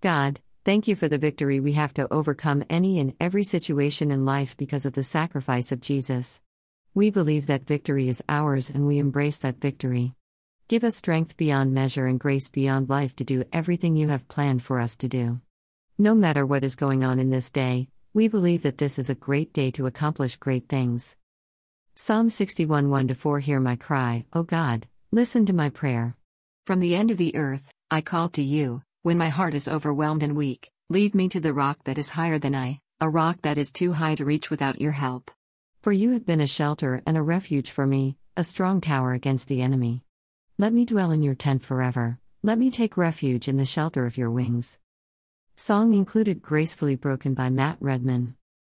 God, thank you for the victory we have to overcome any and every situation in life because of the sacrifice of Jesus. We believe that victory is ours and we embrace that victory. Give us strength beyond measure and grace beyond life to do everything you have planned for us to do. No matter what is going on in this day, we believe that this is a great day to accomplish great things. Psalm 61 1 4 Hear my cry, O God, listen to my prayer. From the end of the earth, I call to you, when my heart is overwhelmed and weak, lead me to the rock that is higher than I, a rock that is too high to reach without your help. For you have been a shelter and a refuge for me, a strong tower against the enemy. Let me dwell in your tent forever, let me take refuge in the shelter of your wings. Song included Gracefully Broken by Matt Redman.